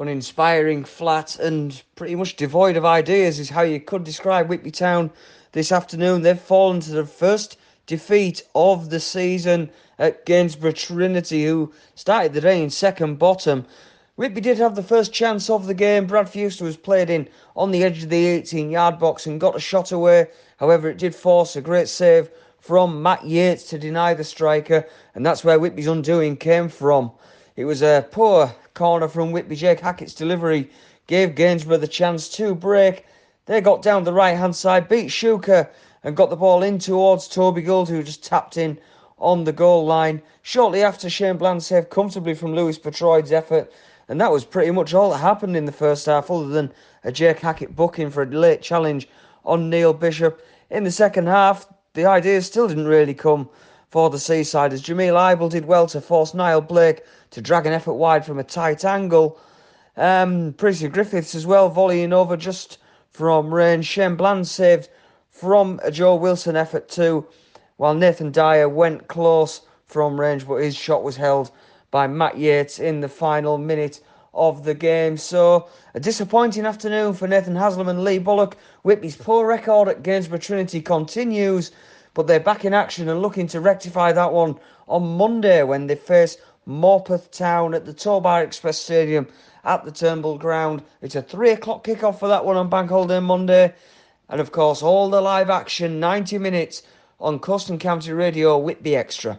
uninspiring, flat, and pretty much devoid of ideas, is how you could describe Whitby Town this afternoon. They've fallen to the first defeat of the season at Gainsborough Trinity, who started the day in second bottom. Whitby did have the first chance of the game. Brad Fewster was played in on the edge of the 18 yard box and got a shot away. However, it did force a great save from Matt Yates to deny the striker, and that's where Whitby's undoing came from. It was a poor corner from Whitby. Jake Hackett's delivery gave Gainsborough the chance to break. They got down the right hand side, beat Shuka, and got the ball in towards Toby Gould, who just tapped in on the goal line. Shortly after, Shane Bland saved comfortably from Lewis Petroid's effort, and that was pretty much all that happened in the first half, other than a Jake Hackett booking for a late challenge on Neil Bishop. In the second half, the ideas still didn't really come for the seaside as Jameel Ibel did well to force Niall Blake to drag an effort wide from a tight angle. Um, Pretty Griffiths as well volleying over just from range. Shane Bland saved from a Joe Wilson effort too, while Nathan Dyer went close from range, but his shot was held by Matt Yates in the final minute of the game. So, a disappointing afternoon for Nathan Haslam and Lee Bullock. Whitby's poor record at Gainsborough Trinity continues, but they're back in action and looking to rectify that one on Monday when they face Morpeth Town at the Towbar Express Stadium at the Turnbull Ground. It's a three o'clock kickoff for that one on Bank Holiday Monday. And of course, all the live action, 90 minutes on and County Radio, Whitby Extra.